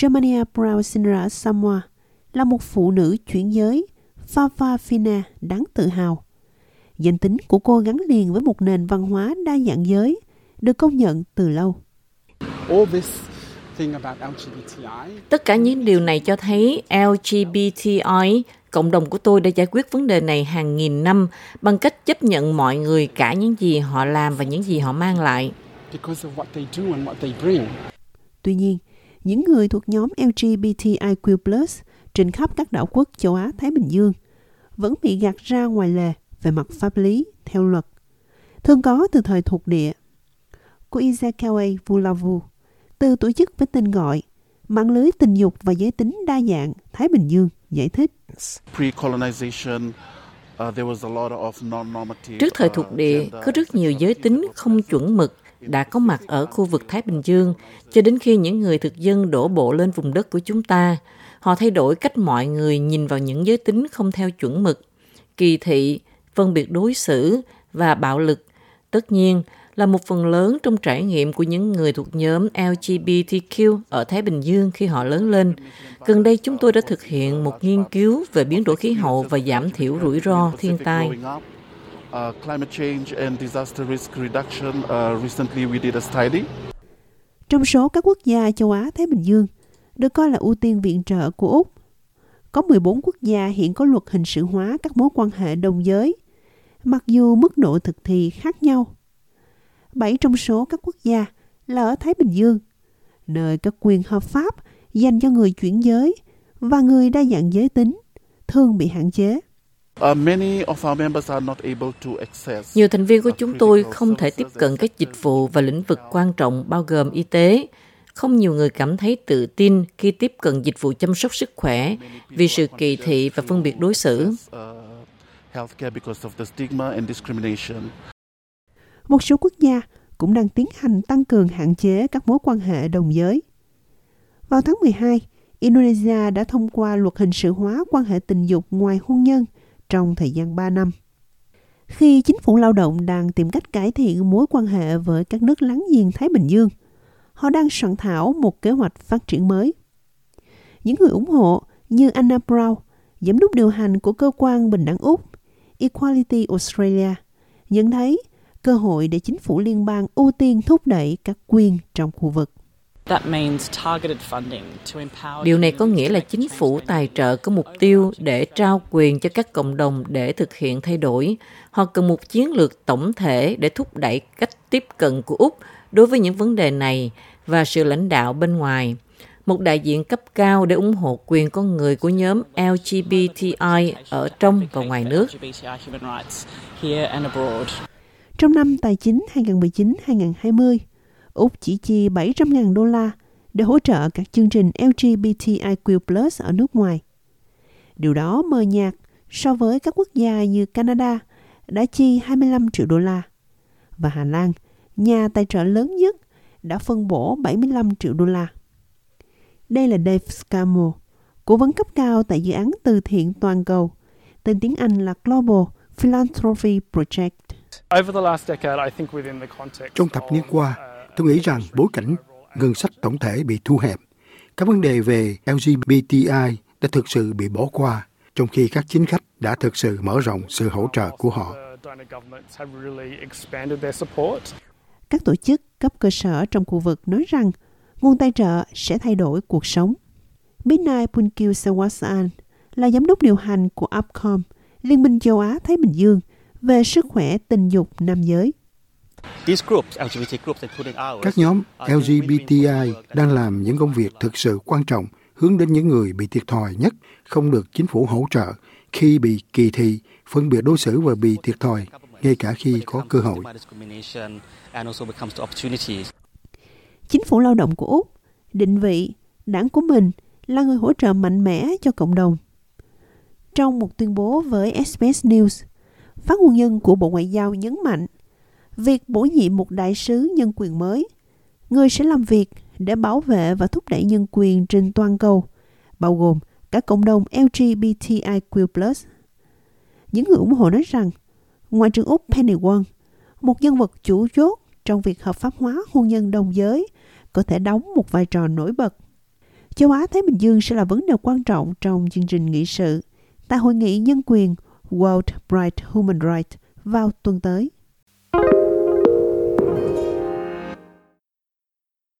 Germania Brown sinh ra ở Samoa, là một phụ nữ chuyển giới, Fafa Fina đáng tự hào. Danh tính của cô gắn liền với một nền văn hóa đa dạng giới, được công nhận từ lâu. Tất cả những điều này cho thấy LGBTI, cộng đồng của tôi đã giải quyết vấn đề này hàng nghìn năm bằng cách chấp nhận mọi người cả những gì họ làm và những gì họ mang lại. Tuy nhiên, những người thuộc nhóm LGBTIQ+, trên khắp các đảo quốc châu Á Thái Bình Dương vẫn bị gạt ra ngoài lề về mặt pháp lý theo luật, thường có từ thời thuộc địa. Cô Izakawa Vulavu, từ tổ chức với tên gọi Mạng lưới tình dục và giới tính đa dạng Thái Bình Dương giải thích. Trước thời thuộc địa, có rất nhiều giới tính không chuẩn mực đã có mặt ở khu vực Thái Bình Dương, cho đến khi những người thực dân đổ bộ lên vùng đất của chúng ta. Họ thay đổi cách mọi người nhìn vào những giới tính không theo chuẩn mực, kỳ thị, phân biệt đối xử và bạo lực. Tất nhiên, là một phần lớn trong trải nghiệm của những người thuộc nhóm LGBTQ ở Thái Bình Dương khi họ lớn lên. Gần đây chúng tôi đã thực hiện một nghiên cứu về biến đổi khí hậu và giảm thiểu rủi ro thiên tai. Trong số các quốc gia châu Á Thái Bình Dương, được coi là ưu tiên viện trợ của Úc, có 14 quốc gia hiện có luật hình sự hóa các mối quan hệ đồng giới, mặc dù mức độ thực thi khác nhau. 7 trong số các quốc gia là ở Thái Bình Dương, nơi các quyền hợp pháp dành cho người chuyển giới và người đa dạng giới tính thường bị hạn chế. Uh, Nhiều thành viên của chúng tôi không thể tiếp cận các dịch vụ và lĩnh vực quan trọng bao gồm y tế. Không nhiều người cảm thấy tự tin khi tiếp cận dịch vụ chăm sóc sức khỏe vì sự kỳ thị và phân biệt đối xử. Một số quốc gia cũng đang tiến hành tăng cường hạn chế các mối quan hệ đồng giới. Vào tháng 12, Indonesia đã thông qua luật hình sự hóa quan hệ tình dục ngoài hôn nhân trong thời gian 3 năm. Khi chính phủ lao động đang tìm cách cải thiện mối quan hệ với các nước láng giềng Thái Bình Dương, họ đang soạn thảo một kế hoạch phát triển mới. Những người ủng hộ như Anna Brown, giám đốc điều hành của cơ quan bình đẳng Úc, Equality Australia, nhận thấy cơ hội để chính phủ liên bang ưu tiên thúc đẩy các quyền trong khu vực. Điều này có nghĩa là chính phủ tài trợ có mục tiêu để trao quyền cho các cộng đồng để thực hiện thay đổi. Họ cần một chiến lược tổng thể để thúc đẩy cách tiếp cận của Úc đối với những vấn đề này và sự lãnh đạo bên ngoài. Một đại diện cấp cao để ủng hộ quyền con người của nhóm LGBTI ở trong và ngoài nước. Trong năm tài chính 2019-2020, Úc chỉ chi 700.000 đô la để hỗ trợ các chương trình LGBTIQ+ ở nước ngoài. Điều đó mờ nhạt so với các quốc gia như Canada đã chi 25 triệu đô la và Hà Lan, nhà tài trợ lớn nhất, đã phân bổ 75 triệu đô la. Đây là Dave Scamo, cố vấn cấp cao tại dự án từ thiện toàn cầu, tên tiếng Anh là Global Philanthropy Project. Trong thập niên qua, tôi nghĩ rằng bối cảnh ngân sách tổng thể bị thu hẹp, các vấn đề về LGBTI đã thực sự bị bỏ qua, trong khi các chính khách đã thực sự mở rộng sự hỗ trợ của họ. Các tổ chức cấp cơ sở trong khu vực nói rằng nguồn tài trợ sẽ thay đổi cuộc sống. Binay Punkil Sawasan là giám đốc điều hành của UPCOM, Liên minh châu Á Thái Bình Dương – về sức khỏe tình dục nam giới. Các nhóm LGBTI đang làm những công việc thực sự quan trọng hướng đến những người bị thiệt thòi nhất không được chính phủ hỗ trợ khi bị kỳ thị, phân biệt đối xử và bị thiệt thòi, ngay cả khi có cơ hội. Chính phủ lao động của Úc định vị đảng của mình là người hỗ trợ mạnh mẽ cho cộng đồng. Trong một tuyên bố với SBS News, phát ngôn nhân của Bộ Ngoại giao nhấn mạnh việc bổ nhiệm một đại sứ nhân quyền mới, người sẽ làm việc để bảo vệ và thúc đẩy nhân quyền trên toàn cầu, bao gồm cả cộng đồng LGBTIQ+. Những người ủng hộ nói rằng, Ngoại trưởng Úc Penny Wong, một nhân vật chủ chốt trong việc hợp pháp hóa hôn nhân đồng giới, có thể đóng một vai trò nổi bật. Châu Á-Thái Bình Dương sẽ là vấn đề quan trọng trong chương trình nghị sự tại Hội nghị Nhân quyền World Bright Human Rights vào tuần tới.